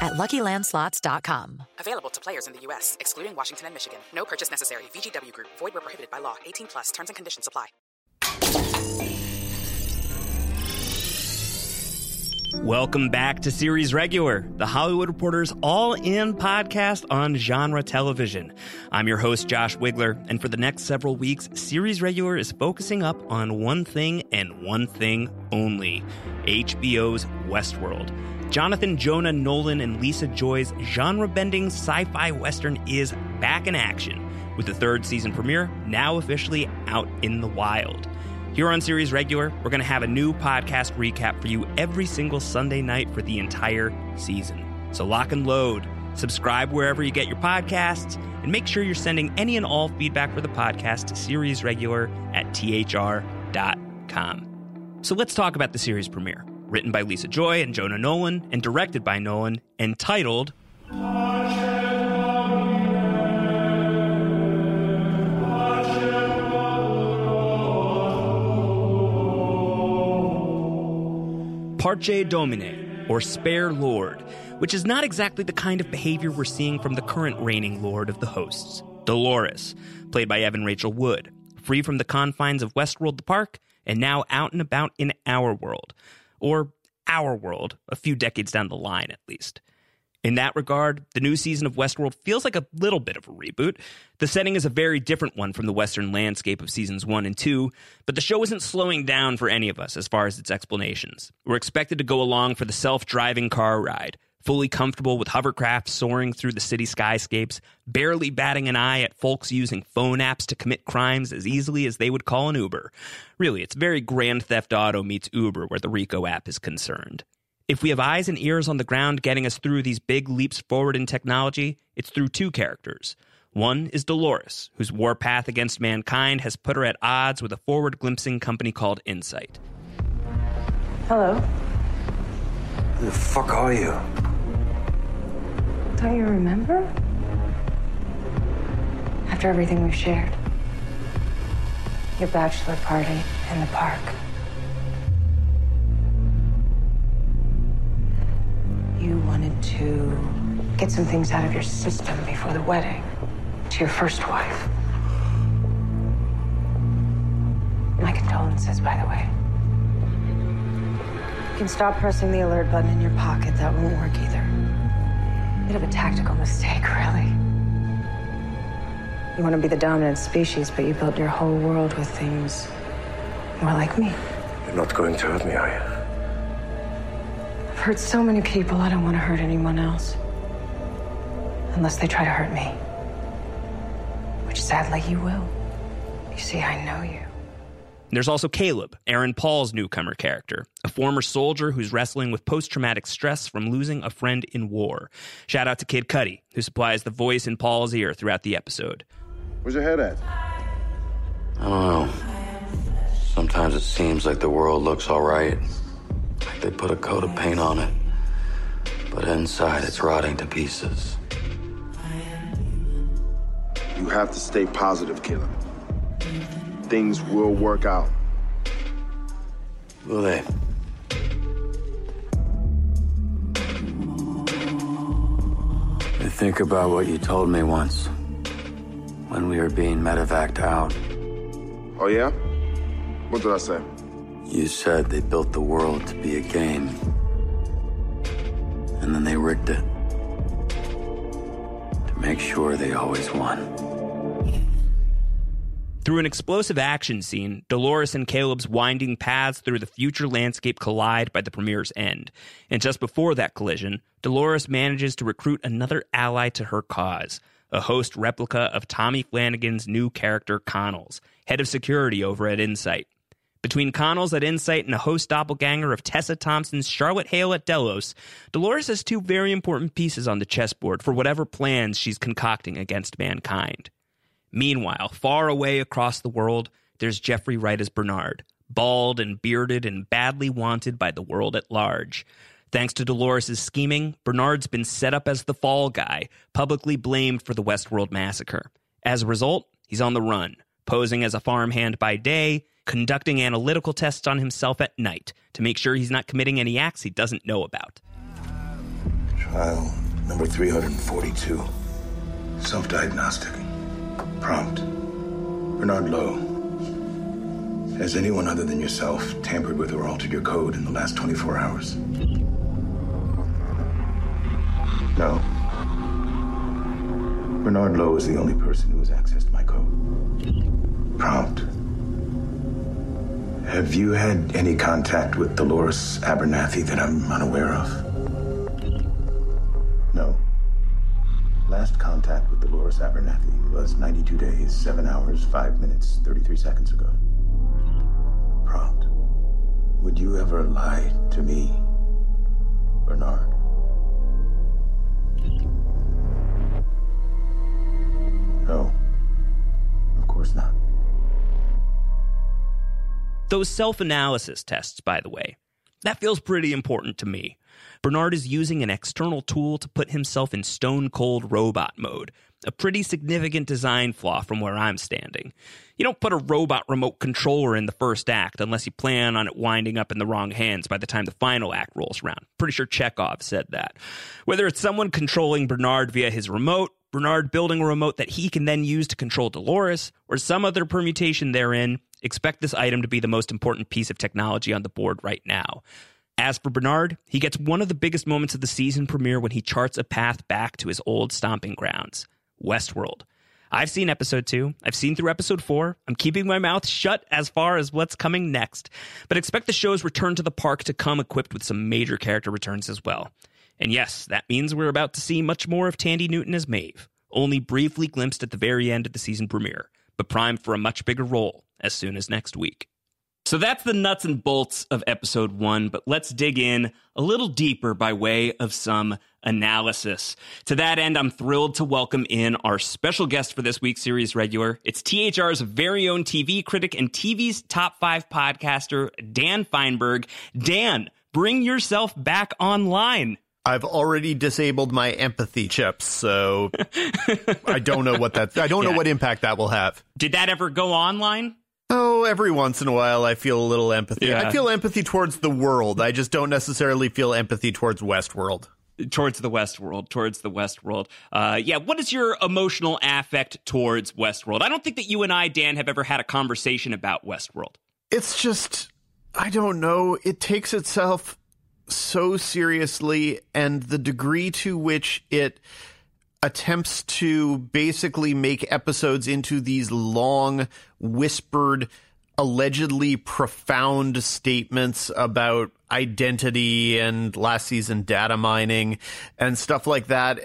at LuckyLandSlots.com. Available to players in the U.S., excluding Washington and Michigan. No purchase necessary. VGW Group. Void where prohibited by law. 18 plus. Terms and conditions apply. Welcome back to Series Regular, the Hollywood Reporter's all in podcast on genre television. I'm your host, Josh Wigler, and for the next several weeks, Series Regular is focusing up on one thing and one thing only HBO's Westworld. Jonathan Jonah Nolan and Lisa Joy's genre bending sci fi western is back in action, with the third season premiere now officially out in the wild. Here on Series Regular, we're going to have a new podcast recap for you every single Sunday night for the entire season. So lock and load, subscribe wherever you get your podcasts, and make sure you're sending any and all feedback for the podcast to seriesregular at thr.com. So let's talk about the series premiere. Written by Lisa Joy and Jonah Nolan, and directed by Nolan, entitled. titled Parce Domine, or Spare Lord, which is not exactly the kind of behavior we're seeing from the current reigning Lord of the Hosts, Dolores, played by Evan Rachel Wood, free from the confines of Westworld the Park and now out and about in our world, or our world, a few decades down the line at least. In that regard, the new season of Westworld feels like a little bit of a reboot. The setting is a very different one from the Western landscape of seasons one and two, but the show isn't slowing down for any of us as far as its explanations. We're expected to go along for the self driving car ride, fully comfortable with hovercraft soaring through the city skyscapes, barely batting an eye at folks using phone apps to commit crimes as easily as they would call an Uber. Really, it's very Grand Theft Auto meets Uber where the Rico app is concerned. If we have eyes and ears on the ground getting us through these big leaps forward in technology, it's through two characters. One is Dolores, whose warpath against mankind has put her at odds with a forward glimpsing company called Incite. Hello. Who the fuck are you? Don't you remember? After everything we've shared. Your bachelor party in the park. You wanted to get some things out of your system before the wedding to your first wife. My condolences, by the way. You can stop pressing the alert button in your pocket. That won't work either. Bit of a tactical mistake, really. You want to be the dominant species, but you built your whole world with things more like me. You're not going to hurt me, are you? I've hurt so many people, I don't want to hurt anyone else. Unless they try to hurt me. Which sadly you will. You see, I know you. There's also Caleb, Aaron Paul's newcomer character, a former soldier who's wrestling with post traumatic stress from losing a friend in war. Shout out to Kid Cudi, who supplies the voice in Paul's ear throughout the episode. Where's your head at? I don't know. Sometimes it seems like the world looks all right. Like they put a coat of paint on it. But inside it's rotting to pieces. You have to stay positive, Caleb. Things will work out. Will they? I think about what you told me once when we were being medevaced out. Oh, yeah? What did I say? You said they built the world to be a game. And then they rigged it. To make sure they always won. Through an explosive action scene, Dolores and Caleb's winding paths through the future landscape collide by the premiere's end. And just before that collision, Dolores manages to recruit another ally to her cause a host replica of Tommy Flanagan's new character, Connells, head of security over at Incite. Between Connells at Incite and a host doppelganger of Tessa Thompson's Charlotte Hale at Delos, Dolores has two very important pieces on the chessboard for whatever plans she's concocting against mankind. Meanwhile, far away across the world, there's Jeffrey Wright as Bernard, bald and bearded and badly wanted by the world at large. Thanks to Dolores' scheming, Bernard's been set up as the fall guy, publicly blamed for the Westworld massacre. As a result, he's on the run, posing as a farmhand by day, conducting analytical tests on himself at night to make sure he's not committing any acts he doesn't know about. Trial number 342. Self diagnostic. Prompt Bernard Lowe. Has anyone other than yourself tampered with or altered your code in the last 24 hours? No. Bernard Lowe is the only person who has accessed my code. Prompt. Have you had any contact with Dolores Abernathy that I'm unaware of? Last contact with Dolores Abernathy was 92 days, 7 hours, 5 minutes, 33 seconds ago. Prompt. Would you ever lie to me, Bernard? No. Of course not. Those self analysis tests, by the way, that feels pretty important to me. Bernard is using an external tool to put himself in stone cold robot mode, a pretty significant design flaw from where I'm standing. You don't put a robot remote controller in the first act unless you plan on it winding up in the wrong hands by the time the final act rolls around. Pretty sure Chekhov said that. Whether it's someone controlling Bernard via his remote, Bernard building a remote that he can then use to control Dolores, or some other permutation therein, expect this item to be the most important piece of technology on the board right now. As for Bernard, he gets one of the biggest moments of the season premiere when he charts a path back to his old stomping grounds, Westworld. I've seen episode two. I've seen through episode four. I'm keeping my mouth shut as far as what's coming next, but expect the show's return to the park to come equipped with some major character returns as well. And yes, that means we're about to see much more of Thandie Newton as Maeve, only briefly glimpsed at the very end of the season premiere, but primed for a much bigger role as soon as next week. So that's the nuts and bolts of episode one, but let's dig in a little deeper by way of some analysis. To that end, I'm thrilled to welcome in our special guest for this week's series regular. It's THR's very own TV critic and TV's top five podcaster, Dan Fienberg. Dan, bring yourself back online. I've already disabled my empathy chips, so I don't know what that I don't yeah. know what impact that will have. Did that ever go online? Oh, every once in a while I feel a little empathy. Yeah. I feel empathy towards the world. I just don't necessarily feel empathy towards Westworld. Towards the Westworld, towards the Westworld. Uh, yeah, what is your emotional affect towards Westworld? I don't think that you and I, Dan, have ever had a conversation about Westworld. It's just, I don't know. It takes itself so seriously, and the degree to which it attempts to basically make episodes into these long, whispered, allegedly profound statements about identity and last season data mining and stuff like that.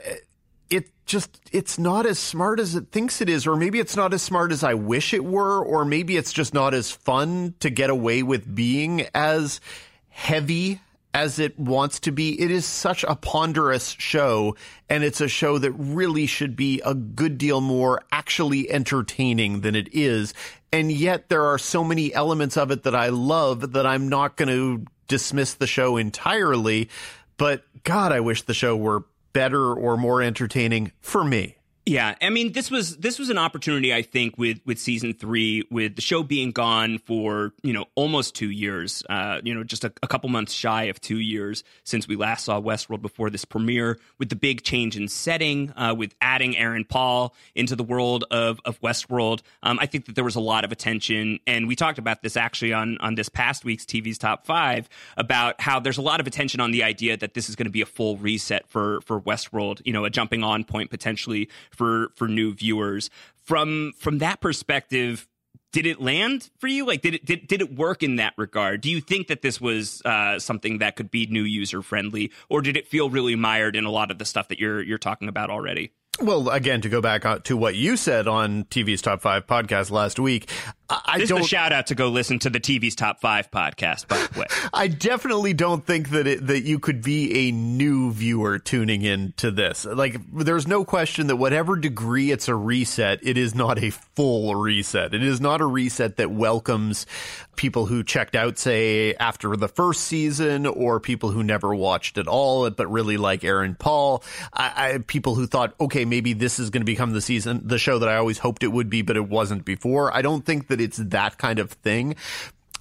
It just, it's not as smart as it thinks it is, or maybe it's not as smart as I wish it were, or maybe it's just not as fun to get away with being as heavy as it wants to be. It is such a ponderous show, and it's a show that really should be a good deal more actually entertaining than it is. And yet there are so many elements of it that I love that I'm not going to dismiss the show entirely. But God, I wish the show were better or more entertaining for me. Yeah, I mean this was this was an opportunity I think with with season three with the show being gone for you know almost two years, uh, you know just a, a, couple months shy of two years since we last saw Westworld before this premiere. With the big change in setting, uh, with adding Aaron Paul into the world of of Westworld, um, I think that there was a lot of attention, and we talked about this actually on on this past week's TV's Top Five about how there's a lot of attention on the idea that this is going to be a full reset for for Westworld, you know, a jumping on point potentially for for new viewers. From from that perspective, did it land for you? Like, did it did, did it work in that regard? Do you think that this was uh, something that could be new user friendly, or did it feel really mired in a lot of the stuff that you're you're talking about already? Well, again, to go back uh, to what you said on TV's Top Five podcast last week, I this don't. Is a shout out to go listen to the TV's Top Five podcast. By the way, I definitely don't think that it, that you could be a new viewer tuning in to this. Like, there's no question that whatever degree it's a reset, it is not a full reset. It is not a reset that welcomes people who checked out, say, after the first season, or people who never watched at all, but really like Aaron Paul. I, I people who thought, okay, maybe this is going to become the season, the show that I always hoped it would be, but it wasn't before. I don't think that it's that kind of thing.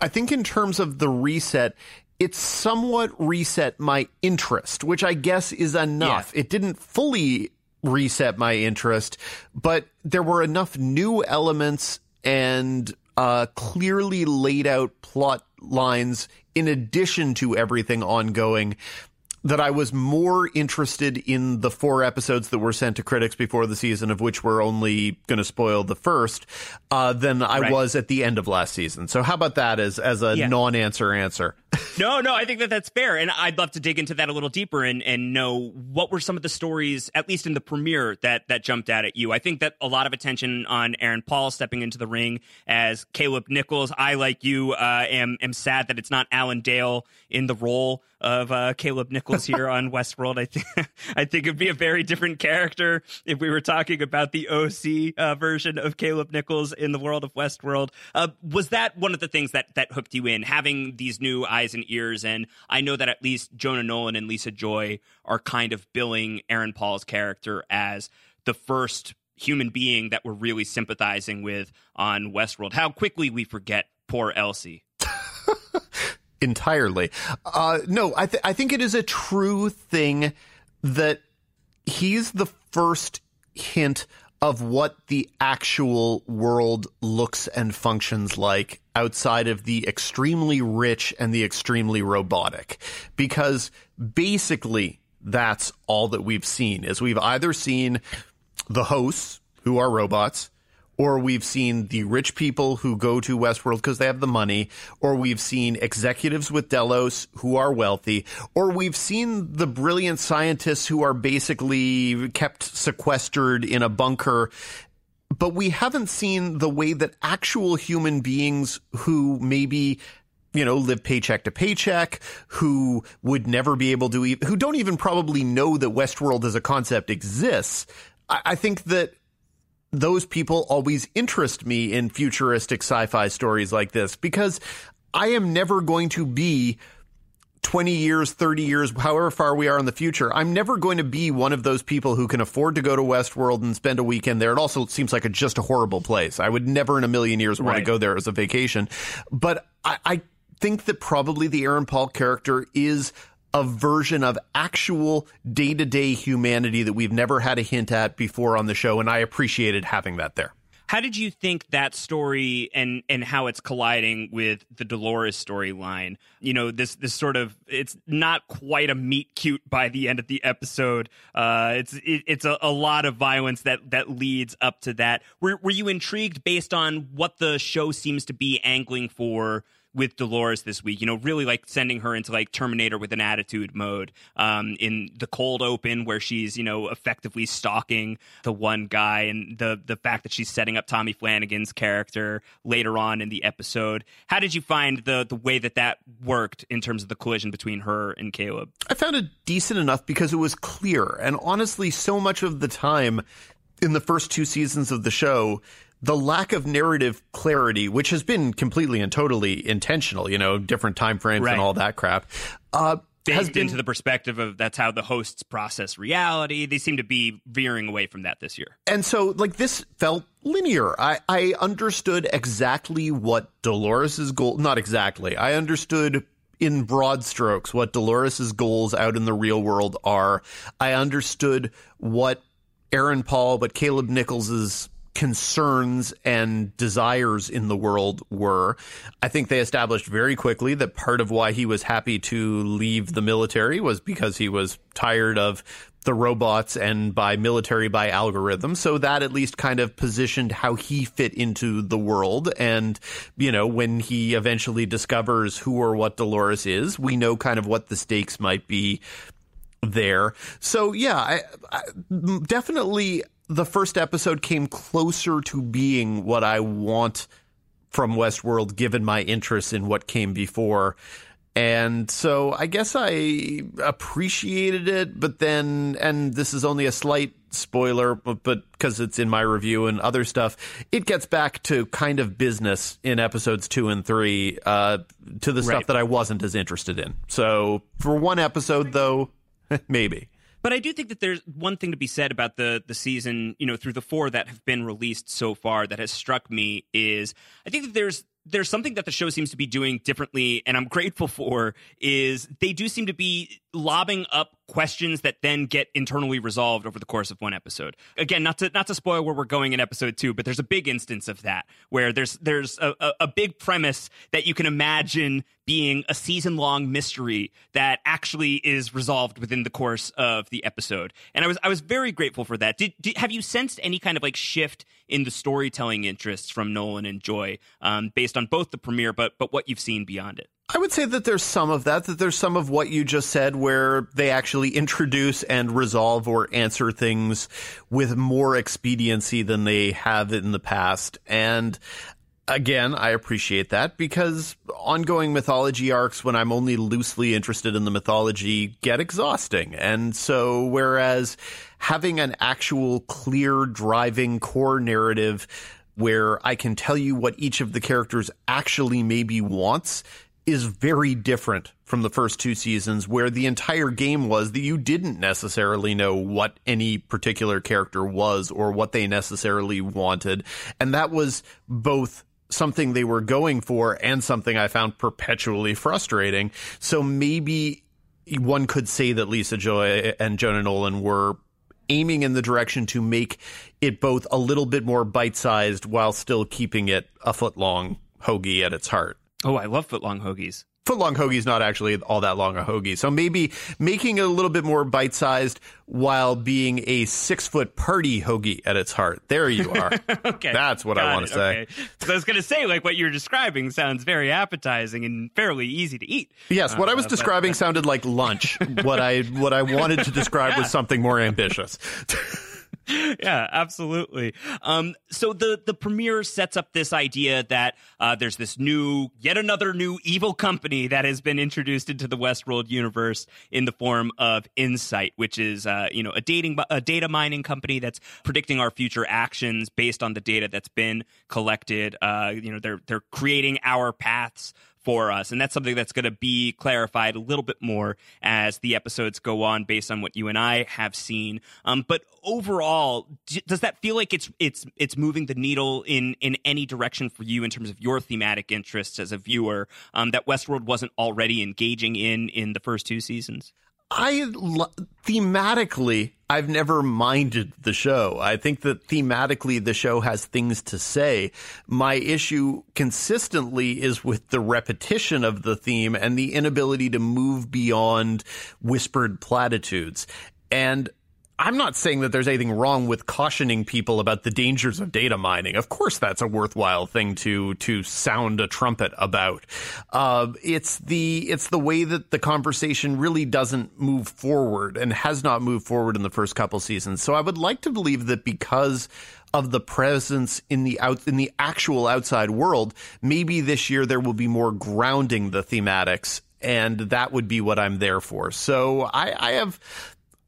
I think in terms of the reset, it somewhat reset my interest, which I guess is enough. Yeah. It didn't fully reset my interest, but there were enough new elements and uh, clearly laid out plot lines in addition to everything ongoing that I was more interested in the four episodes that were sent to critics before the season, of which we're only going to spoil the first, uh, than I right. was at the end of last season. So how about that as as a yeah. non-answer answer? no, no, I think that that's fair, and I'd love to dig into that a little deeper and and know what were some of the stories, at least in the premiere, that that jumped out at you. I think that a lot of attention on Aaron Paul stepping into the ring as Caleb Nichols. I, like you, uh, am am sad that it's not Alan Dale in the role of uh, Caleb Nichols here on Westworld. I think I think it'd be a very different character if we were talking about the OC uh, version of Caleb Nichols in the world of Westworld. Uh, was that one of the things that that hooked you in having these new eyes and ears? And I know that at least Jonah Nolan and Lisa Joy are kind of billing Aaron Paul's character as the first human being that we're really sympathizing with on Westworld. How quickly we forget poor Elsie entirely. Uh, no, I, th- I think it is a true thing that he's the first hint of what the actual world looks and functions like outside of the extremely rich and the extremely robotic. Because basically, that's all that we've seen is we've either seen the hosts who are robots or we've seen the rich people who go to Westworld because they have the money, or we've seen executives with Delos who are wealthy, or we've seen the brilliant scientists who are basically kept sequestered in a bunker. But we haven't seen the way that actual human beings who maybe you know, live paycheck to paycheck, who would never be able to, who don't even probably know that Westworld as a concept exists. I, I think that those people always interest me in futuristic sci-fi stories like this because I am never going to be 20 years, 30 years, however far we are in the future, I'm never going to be one of those people who can afford to go to Westworld and spend a weekend there. It also seems like a, just a horrible place. I would never in a million years want right. to go there as a vacation. But I, I think that probably the Aaron Paul character is a version of actual day to day humanity that we've never had a hint at before on the show. And I appreciated having that there. How did you think that story and and how it's colliding with the Dolores storyline? You know, this this sort of it's not quite a meet cute by the end of the episode. Uh, it's it, it's a, a lot of violence that that leads up to that. Were were you intrigued based on what the show seems to be angling for? With Dolores this week. You know, really like sending her into like Terminator with an attitude mode um, in the cold open where she's you know effectively stalking the one guy, and the the fact that she's setting up Tommy Flanagan's character later on in the episode. How did you find the the way that that worked in terms of the collision between her and Caleb? I found it decent enough because it was clear, and honestly, so much of the time in the first two seasons of the show the lack of narrative clarity, which has been completely and totally intentional, you know, different time frames right. and all that crap, uh, has been into the perspective of that's how the hosts process reality. They seem to be veering away from that this year. And so, like, this felt linear. I, I understood exactly what Dolores's goal, not exactly, I understood in broad strokes what Dolores's goals out in the real world are. I understood what Aaron Paul, but Caleb Nichols's concerns and desires in the world were. I think they established very quickly that part of why he was happy to leave the military was because he was tired of the robots and by military by algorithm. So that at least kind of positioned how he fit into the world. And, you know, when he eventually discovers who or what Dolores is, we know kind of what the stakes might be there. So yeah, I, I, definitely the first episode came closer to being what I want from Westworld, given my interest in what came before. And so I guess I appreciated it, but then, and this is only a slight spoiler, but because it's in my review and other stuff, it gets back to kind of business in episodes two and three, uh, to the right. stuff that I wasn't as interested in. So for one episode, though, maybe. But I do think that there's one thing to be said about the the season, you know, through the four that have been released so far that has struck me is I think that there's there's something that the show seems to be doing differently and I'm grateful for is they do seem to be lobbing up questions that then get internally resolved over the course of one episode. Again, not to not to spoil where we're going in episode two, but there's a big instance of that where there's there's a, a, a big premise that you can imagine being a season long mystery that actually is resolved within the course of the episode. And I was I was very grateful for that. Did, did have you sensed any kind of like shift in the storytelling interests from Nolan and Joy um, based on both the premiere, but but what you've seen beyond it? I would say that there's some of that, that there's some of what you just said where they actually introduce and resolve or answer things with more expediency than they have in the past. And again, I appreciate that because ongoing mythology arcs, when I'm only loosely interested in the mythology, get exhausting. And so, whereas having an actual clear driving core narrative where I can tell you what each of the characters actually maybe wants is very different from the first two seasons where the entire game was that you didn't necessarily know what any particular character was or what they necessarily wanted. And that was both something they were going for and something I found perpetually frustrating. So maybe one could say that Lisa Joy and Jonah Nolan were aiming in the direction to make it both a little bit more bite sized while still keeping it a foot long hoagie at its heart. Oh, I love footlong hoagies. Footlong hoagie's not actually all that long a hoagie. So maybe making it a little bit more bite sized while being a six foot party hoagie at its heart. There you are. okay. That's what Got I want to say. Okay. So I was going to say, like, what you're describing sounds very appetizing and fairly easy to eat. Yes. What uh, I was uh, describing but, sounded like lunch. what I, what I wanted to describe yeah. was something more ambitious. yeah, absolutely. Um, so the the premiere sets up this idea that uh, there's this new, yet another new evil company that has been introduced into the Westworld universe in the form of Incite, which is uh, you know a dating a data mining company that's predicting our future actions based on the data that's been collected. Uh, you know, they're they're creating our paths for us. And that's something that's going to be clarified a little bit more as the episodes go on based on what you and I have seen. Um, but overall, d- does that feel like it's, it's, it's moving the needle in, in any direction for you in terms of your thematic interests as a viewer, um, that Westworld wasn't already engaging in, in the first two seasons? I thematically, I've never minded the show. I think that thematically the show has things to say. My issue consistently is with the repetition of the theme and the inability to move beyond whispered platitudes. And I'm not saying that there's anything wrong with cautioning people about the dangers of data mining. Of course, that's a worthwhile thing to to sound a trumpet about. Uh, it's the it's the way that the conversation really doesn't move forward and has not moved forward in the first couple seasons. So I would like to believe that because of the presence in the out in the actual outside world, maybe this year there will be more grounding the thematics and that would be what I'm there for. So I, I have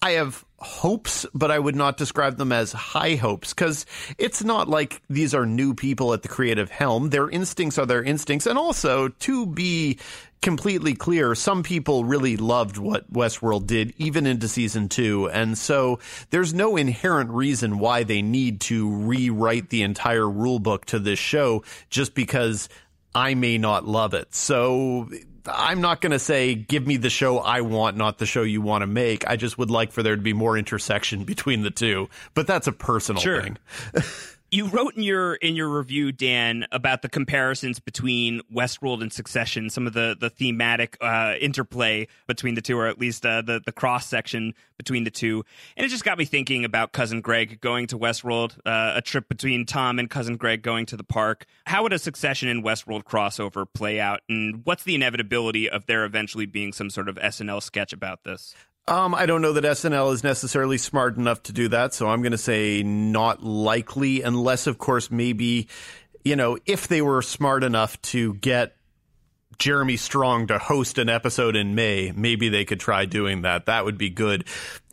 I have hopes, but I would not describe them as high hopes because it's not like these are new people at the creative helm. Their instincts are their instincts. And also, to be completely clear, some people really loved what Westworld did, even into season two. And so there's no inherent reason why they need to rewrite the entire rule book to this show just because I may not love it. So I'm not going to say, give me the show I want, not the show you want to make. I just would like for there to be more intersection between the two. But that's a personal sure. thing. you wrote in your in your review, Dan, about the comparisons between Westworld and Succession, some of the the thematic uh, interplay between the two, or at least uh, the the cross section between the two, and it just got me thinking about cousin Greg going to Westworld, uh, a trip between Tom and cousin Greg going to the park. How would a Succession and Westworld crossover play out, and what's the inevitability of there eventually being some sort of SNL sketch about this? Um, I don't know that SNL is necessarily smart enough to do that, so I'm going to say not likely, unless, of course, maybe, you know, if they were smart enough to get Jeremy Strong to host an episode in May, maybe they could try doing that. That would be good.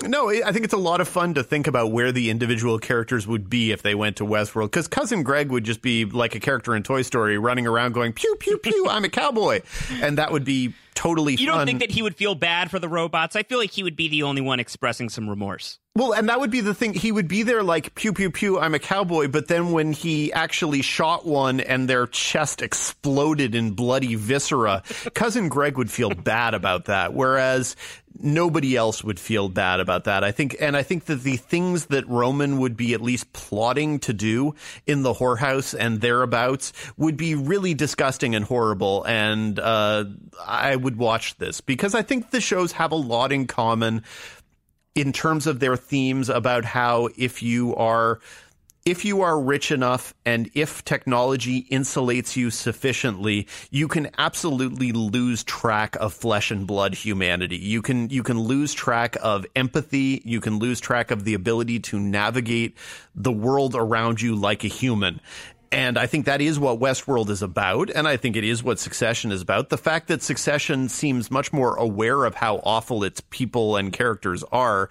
No, I think it's a lot of fun to think about where the individual characters would be if they went to Westworld. Because Cousin Greg would just be like a character in Toy Story running around going, pew, pew, pew, I'm a cowboy. And that would be totally You fun. don't think that he would feel bad for the robots? I feel like he would be the only one expressing some remorse. Well, and that would be the thing. He would be there like pew pew pew. I'm a cowboy, but then when he actually shot one and their chest exploded in bloody viscera, cousin Greg would feel bad about that. Whereas nobody else would feel bad about that. I think, and I think that the things that Roman would be at least plotting to do in the whorehouse and thereabouts would be really disgusting and horrible. And uh, I would watch this because I think the shows have a lot in common in terms of their themes about how if you are if you are rich enough and if technology insulates you sufficiently, you can absolutely lose track of flesh and blood humanity. You can you can lose track of empathy, you can lose track of the ability to navigate the world around you like a human. And I think that is what Westworld is about. And I think it is what Succession is about. The fact that Succession seems much more aware of how awful its people and characters are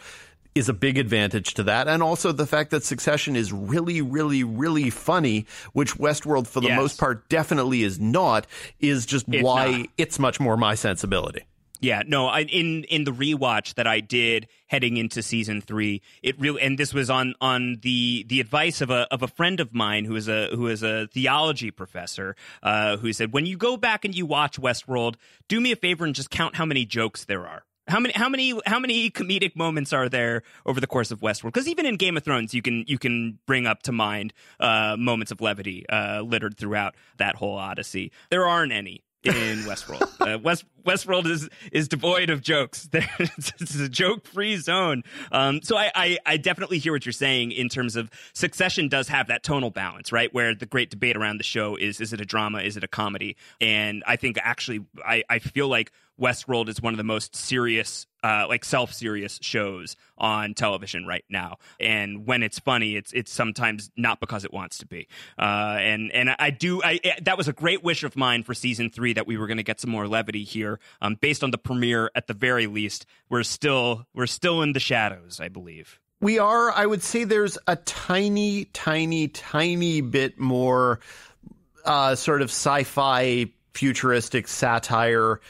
is a big advantage to that. And also the fact that Succession is really, really, really funny, which Westworld for the Yes. most part definitely is not, is just It's why not. it's much more my sensibility. Yeah, no, I, in in the rewatch that I did heading into season three, it really and this was on on the the advice of a of a friend of mine who is a who is a theology professor, uh, who said when you go back and you watch Westworld, do me a favor and just count how many jokes there are. How many how many how many comedic moments are there over the course of Westworld? Because even in Game of Thrones, you can you can bring up to mind uh, moments of levity uh, littered throughout that whole Odyssey. There aren't any in Westworld. Uh, West Westworld is is devoid of jokes. it's, a joke free zone. Um, so I, I I definitely hear what you're saying in terms of Succession does have that tonal balance, right? Where the great debate around the show is is it a drama, is it a comedy? And I think actually I I feel like Westworld is one of the most serious, uh, like self-serious shows on television right now. And when it's funny, it's it's sometimes not because it wants to be. Uh, and and I do. I that was a great wish of mine for season three that we were going to get some more levity here. Um, based on the premiere, at the very least, we're still we're still in the shadows, I believe. We are, I would say there's a tiny, tiny, tiny bit more uh, sort of sci fi futuristic satire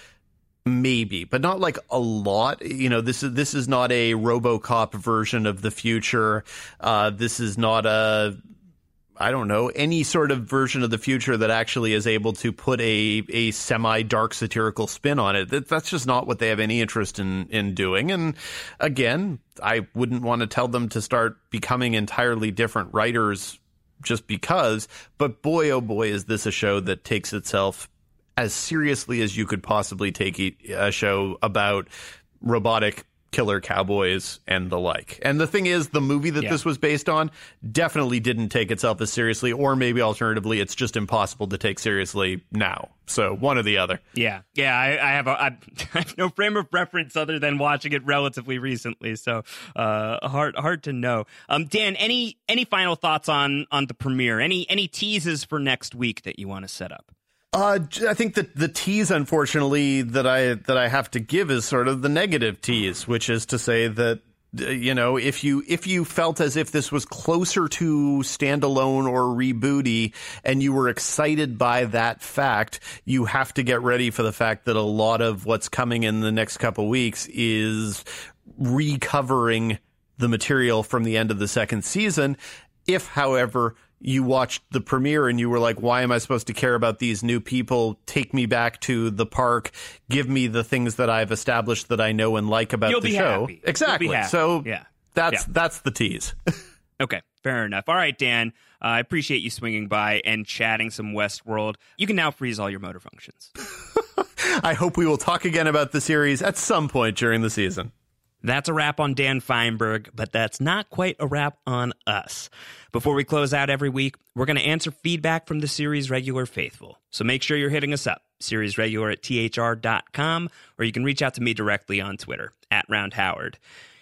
maybe but not like a lot you know this is this is not a robocop version of the future uh this is not a I don't know any sort of version of the future that actually is able to put a a semi dark satirical spin on it. That, that's just not what they have any interest in in doing. And again, I wouldn't want to tell them to start becoming entirely different writers just because. But boy, oh boy, is this a show that takes itself as seriously as you could possibly take a show about robotic killer cowboys and the like. And the thing is, the movie that Yeah. this was based on definitely didn't take itself as seriously, or maybe alternatively, it's just impossible to take seriously now. So one or the other. Yeah, yeah. I, I have a, I, I have no frame of reference other than watching it relatively recently, so uh, hard hard to know. Um, Dan, any any final thoughts on on the premiere? Any any teases for next week that you want to set up? Uh, I think that the tease, unfortunately, that I that I have to give is sort of the negative tease, which is to say that uh, you know if you if you felt as if this was closer to standalone or rebooty, and you were excited by that fact, you have to get ready for the fact that a lot of what's coming in the next couple weeks is recovering the material from the end of the second season. If, however, you watched the premiere and you were like, why am I supposed to care about these new people? Take me back to the park. Give me the things that I've established that I know and like about You'll the show. happy. You'll be Exactly. So Yeah. that's Yeah. that's the tease. Okay, fair enough. All right, Dan. Uh, I appreciate you swinging by and chatting some Westworld. You can now freeze all your motor functions. I hope we will talk again about the series at some point during the season. That's a wrap on Dan Fienberg, but that's not quite a wrap on us. Before we close out every week, we're going to answer feedback from the series regular faithful. So make sure you're hitting us up series at thr.com, or you can reach out to me directly on Twitter at Round Howard.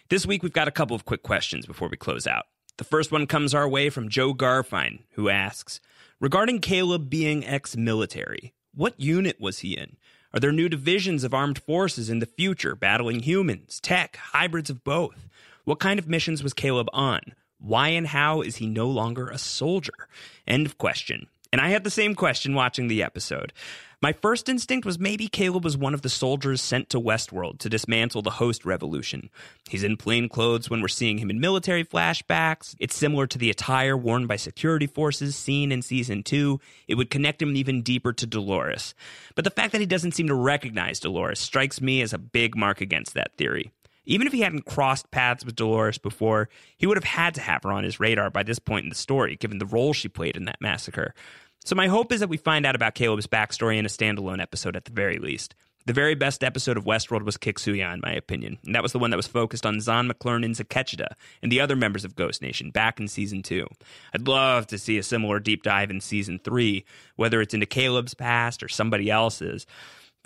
This week, we've got a couple of quick questions before we close out. The first one comes our way from Joe Garfine, who asks Regarding Caleb being ex military, what unit was he in? Are there new divisions of armed forces in the future battling humans, tech, hybrids of both? What kind of missions was Caleb on? Why and how is he no longer a soldier? End of question. And I had the same question watching the episode. My first instinct was maybe Caleb was one of the soldiers sent to Westworld to dismantle the host revolution. He's in plain clothes when we're seeing him in military flashbacks. It's similar to the attire worn by security forces seen in season two. It would connect him even deeper to Dolores. But the fact that he doesn't seem to recognize Dolores strikes me as a big mark against that theory. Even if he hadn't crossed paths with Dolores before, he would have had to have her on his radar by this point in the story, given the role she played in that massacre. So my hope is that we find out about Caleb's backstory in a standalone episode at the very least. The very best episode of Westworld was Kiksuya, in my opinion, and that was the one that was focused on Zahn McClarnon's Akecheta and the other members of Ghost Nation back in season two. I'd love to see a similar deep dive in season three, whether it's into Caleb's past or somebody else's.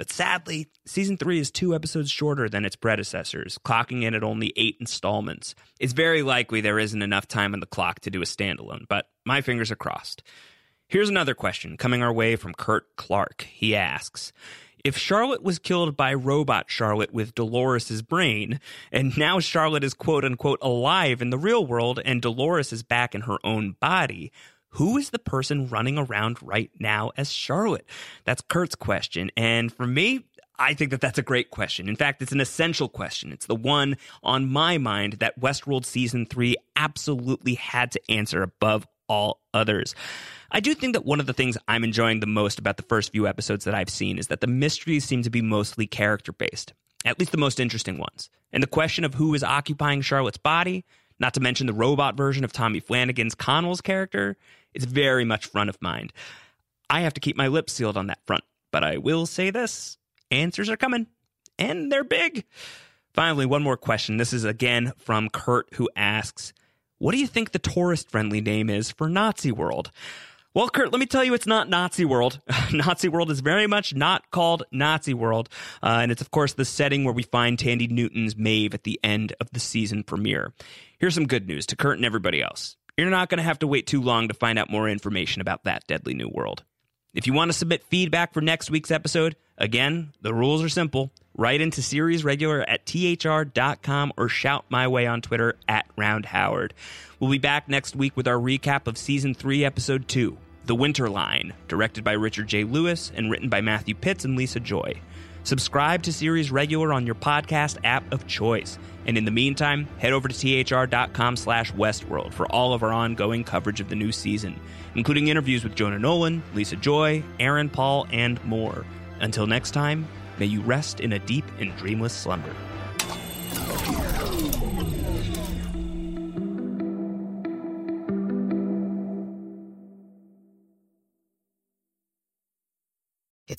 But sadly, season three is two episodes shorter than its predecessors, clocking in at only eight installments. It's very likely there isn't enough time on the clock to do a standalone, but my fingers are crossed. Here's another question coming our way from Kurt Clark. He asks If Charlotte was killed by robot Charlotte with Dolores' brain, and now Charlotte is quote unquote alive in the real world and Dolores is back in her own body, who is the person running around right now as Charlotte? That's Kurt's question. And for me, I think that that's a great question. In fact, it's an essential question. It's the one on my mind that Westworld season three absolutely had to answer above all others. I do think that one of the things I'm enjoying the most about the first few episodes that I've seen is that the mysteries seem to be mostly character based, at least the most interesting ones. And the question of who is occupying Charlotte's body, not to mention the robot version of Tommy Flanagan's Connell's character, is very much front of mind. I have to keep my lips sealed on that front, but I will say this answers are coming, and they're big. Finally, one more question. This is again from Kurt, who asks, What do you think the tourist friendly name is for Nazi World? Well, Kurt, let me tell you, it's not Nazi World. Nazi World is very much not called Nazi World. Uh, and it's, of course, the setting where we find Thandie Newton's Maeve at the end of the season premiere. Here's some good news to Kurt and everybody else. You're not going to have to wait too long to find out more information about that deadly new world. If you want to submit feedback for next week's episode, again, the rules are simple. Write into series regular at thr.com or shout my way on Twitter at Round Howard. We'll be back next week with our recap of season three, episode two, The Winter Line, directed by Richard J. Lewis and written by Matthew Pitts and Lisa Joy. Subscribe to Series Regular on your podcast app of choice. And in the meantime, head over to thr.com slash Westworld for all of our ongoing coverage of the new season, including interviews with Jonah Nolan, Lisa Joy, Aaron Paul, and more. Until next time, may you rest in a deep and dreamless slumber.